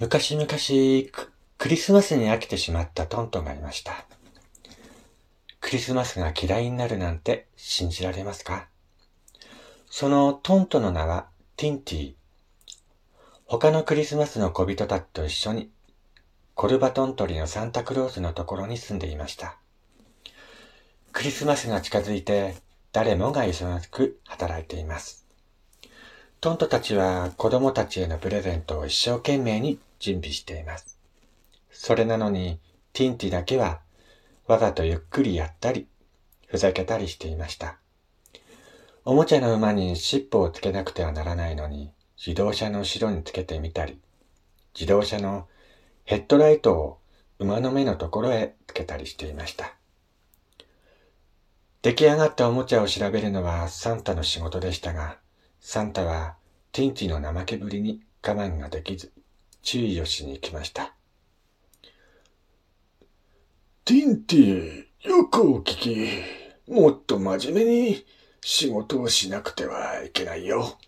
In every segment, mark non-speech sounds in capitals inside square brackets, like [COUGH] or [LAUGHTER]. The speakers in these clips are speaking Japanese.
昔々ク、クリスマスに飽きてしまったトントンがいました。クリスマスが嫌いになるなんて信じられますか？そのトントの名はティンティ。他のクリスマスの小人たちと一緒にコルバトントリのサンタクロースのところに住んでいました。クリスマスが近づいて誰もが忙しく働いています。トントたちは子供たちへのプレゼントを一生懸命に準備しています。それなのに、ティンティだけは、わざとゆっくりやったり、ふざけたりしていました。おもちゃの馬に尻尾をつけなくてはならないのに、自動車の後ろにつけてみたり、自動車のヘッドライトを馬の目のところへつけたりしていました。出来上がったおもちゃを調べるのはサンタの仕事でしたが、サンタはティンティの怠けぶりに我慢ができず、注意をしに行きました。ティンティ、よくお聞き。もっと真面目に仕事をしなくてはいけないよ。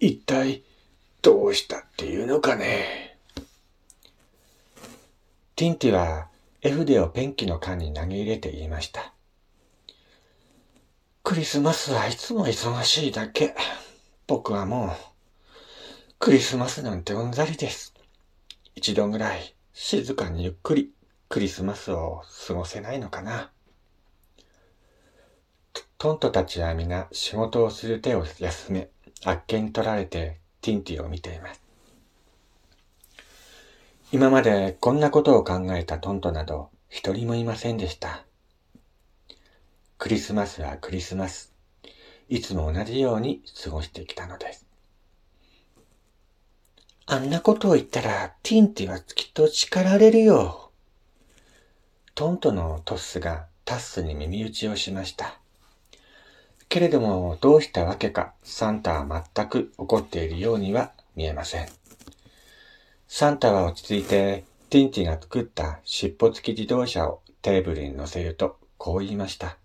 一体、どうしたっていうのかね。ティンティは絵筆をペンキの缶に投げ入れて言いました。クリスマスはいつも忙しいだけ。僕はもう、クリスマスなんてうんざりです。一度ぐらい静かにゆっくりクリスマスを過ごせないのかな。トントたちは皆仕事をする手を休め、あっけに取られてティンティを見ています。今までこんなことを考えたトントなど一人もいませんでした。クリスマスはクリスマス。いつも同じように過ごしてきたのです。あんなことを言ったら、ティンティはきっと叱られるよ。トントのトッスがタッスに耳打ちをしました。けれども、どうしたわけか、サンタは全く怒っているようには見えません。サンタは落ち着いて、ティンティが作った尻尾付き自動車をテーブルに乗せると、こう言いました。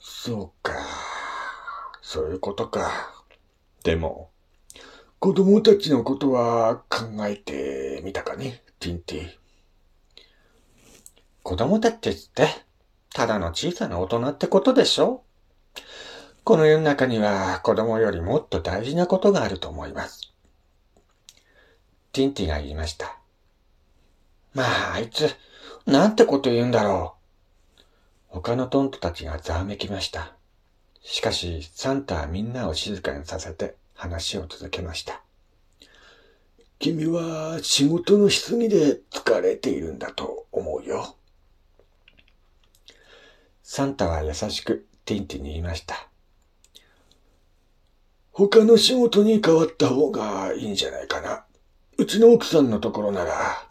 そうか。そういうことか。でも、子供たちのことは考えてみたかね、ティンティ。子供たちって、ただの小さな大人ってことでしょ？この世の中には子供よりもっと大事なことがあると思います。ティンティが言いました。まあ、あいつ、なんてこと言うんだろう。他のトントたちがざわめきました。しかし、サンタはみんなを静かにさせて、話を続けました。君は仕事のしすぎで疲れているんだと思うよ。サンタは優しくティンティに言いました。他の仕事に変わった方がいいんじゃないかな。うちの奥さんのところなら、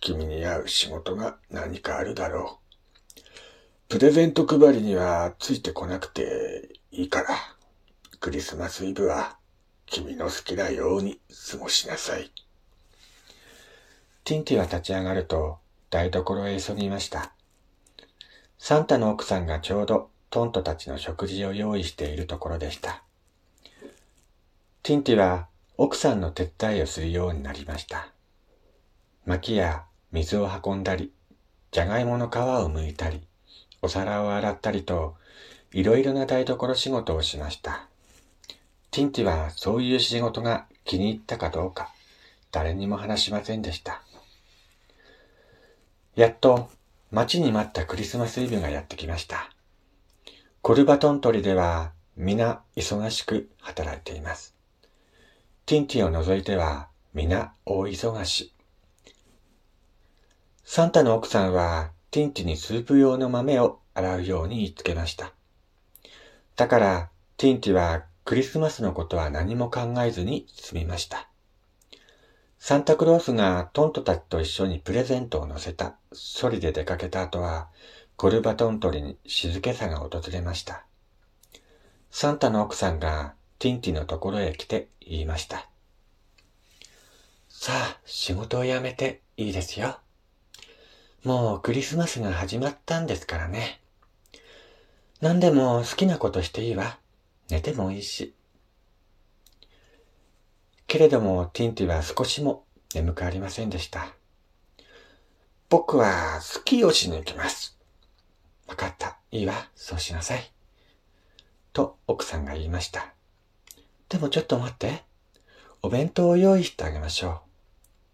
君に合う仕事が何かあるだろう。プレゼント配りにはついてこなくていいから、クリスマスイブは君の好きなように過ごしなさい。ティンティは立ち上がると台所へ急ぎました。サンタの奥さんがちょうどトントたちの食事を用意しているところでした。ティンティは奥さんの手伝いをするようになりました。薪や水を運んだり、じゃがいもの皮を剥いたり、お皿を洗ったりと、いろいろな台所仕事をしました。ティンティはそういう仕事が気に入ったかどうか、誰にも話しませんでした。やっと待ちに待ったクリスマスイブがやってきました。コルバトントリでは皆忙しく働いています。ティンティを除いては皆大忙し。サンタの奥さんはティンティにスープ用の豆を洗うように言いつけました。だからティンティはクリスマスのことは何も考えずに済みました。サンタクロースがトントたちと一緒にプレゼントを乗せたソリで出かけた後は、ゴルバトントリに静けさが訪れました。サンタの奥さんがティンティのところへ来て言いました。さあ、仕事を辞めていいですよ。もうクリスマスが始まったんですからね。何でも好きなことしていいわ。寝てもいいし。けれども、ティンティは少しも眠くありませんでした。僕はスキーをしに行きます。わかった。いいわ。そうしなさい。と奥さんが言いました。でもちょっと待って。お弁当を用意してあげましょう。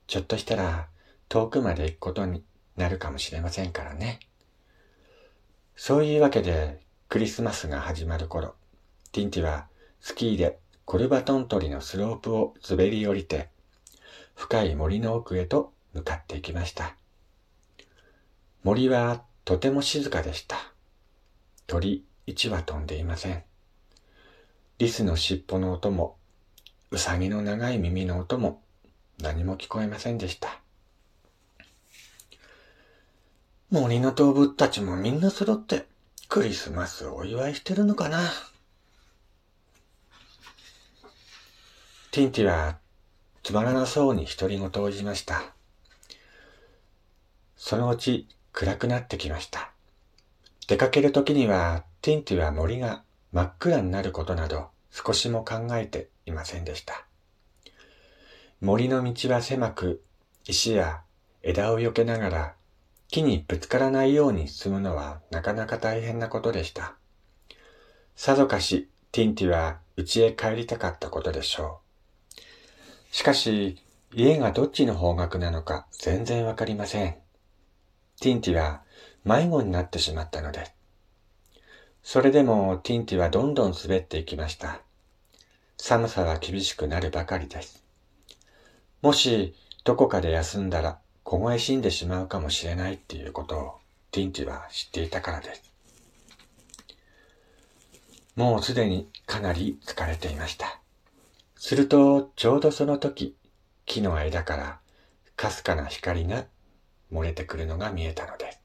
ちょっとしたら遠くまで行くことになるかもしれませんからね。そういうわけでクリスマスが始まる頃、ティンティはスキーでコルバトン取りのスロープを滑り降りて、深い森の奥へと向かっていきました。森はとても静かでした。鳥一羽飛んでいません。リスの尻尾の音も、ウサギの長い耳の音も何も聞こえませんでした。森の動物たちもみんな揃ってクリスマスをお祝いしてるのかなティンティはつまらなそうに独り言を言いました。そのうち暗くなってきました。出かける時にはティンティは森が真っ暗になることなど少しも考えていませんでした。森の道は狭く、石や枝を避けながら木にぶつからないように進むのはなかなか大変なことでした。さぞかしティンティは家へ帰りたかったことでしょう。しかし、家がどっちの方角なのか全然わかりません。ティンティは迷子になってしまったのです。それでもティンティはどんどん滑っていきました。寒さは厳しくなるばかりです。もしどこかで休んだら凍え死んでしまうかもしれないっていうことをティンティは知っていたからです。もうすでにかなり疲れていました。すると、ちょうどその時、木の間からかすかな光が漏れてくるのが見えたのです。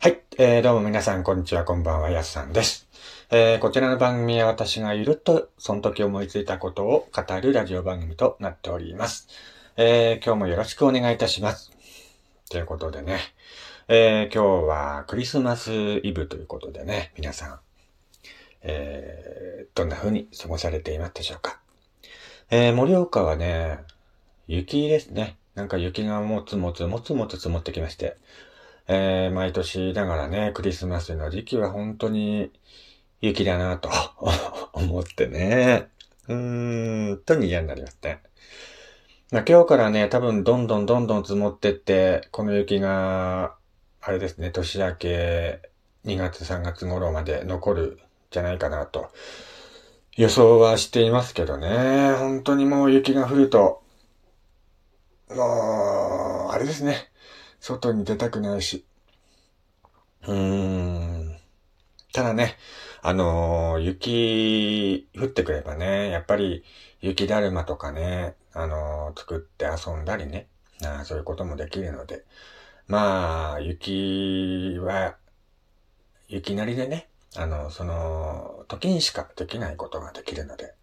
はい、えー、どうも皆さん、こんにちは、こんばんは、やすさんです。えー、こちらの番組は私がゆるっとその時思いついたことを語るラジオ番組となっております。えー、今日もよろしくお願いいたします。ということでね、えー、今日はクリスマスイブということでね、皆さん、えー、どんな風に過ごされていますでしょうか。えー、盛岡はね、雪ですね。なんか雪がもつもつもつもつ積もってきまして、えー、毎年ながらね、クリスマスの時期は本当に雪だなと [LAUGHS] 思ってね。うーん、とに嫌になりますね。まあ、今日からね、多分どんどんどんどん積もってって、この雪が、あれですね、年明け2月3月頃まで残るじゃないかなと予想はしていますけどね。本当にもう雪が降ると、もう、あれですね。外に出たくないし。うーん。ただね、あのー、雪降ってくればね、やっぱり雪だるまとかね、あのー、作って遊んだりね、あそういうこともできるので、まあ、雪は、雪なりでね、あの、その、時にしかできないことができるので、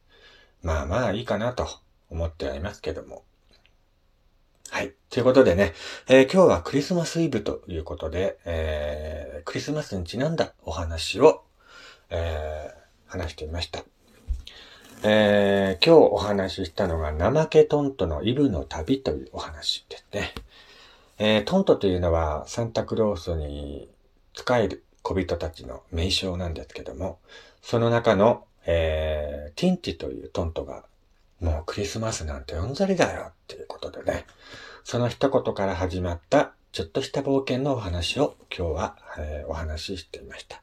まあまあいいかなと思ってはいますけども。はい。ということでね、えー、今日はクリスマスイブということで、えー、クリスマスにちなんだお話をえー、話していました。えー、今日お話ししたのが、怠けトントのイブの旅というお話ですね。えー、トントというのはサンタクロースに使える小人たちの名称なんですけども、その中の、えー、ティンティというトントが、もうクリスマスなんてうんざりだよっていうことでね、その一言から始まったちょっとした冒険のお話を今日は、えー、お話ししていました。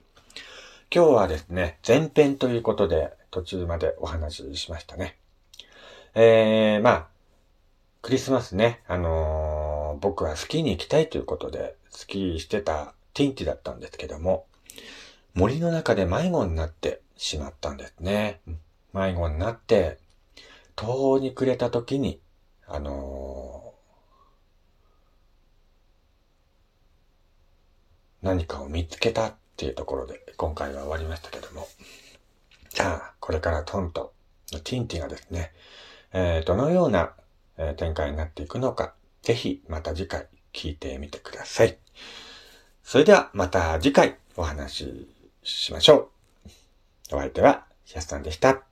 今日はですね、前編ということで途中までお話ししましたね。えー、まあ、クリスマスね、あのー、僕はスキーに行きたいということで、スキーしてたティンティだったんですけども、森の中で迷子になってしまったんですね。迷子になって、途方に暮れた時に、あのー、何かを見つけたっていうところで今回は終わりましたけども。じゃあ、これからトントのティンティがですね、えー、どのようなえ展開になっていくのか、ぜひまた次回聞いてみてください。それではまた次回お話ししましょう。お相手は、やすさんでした。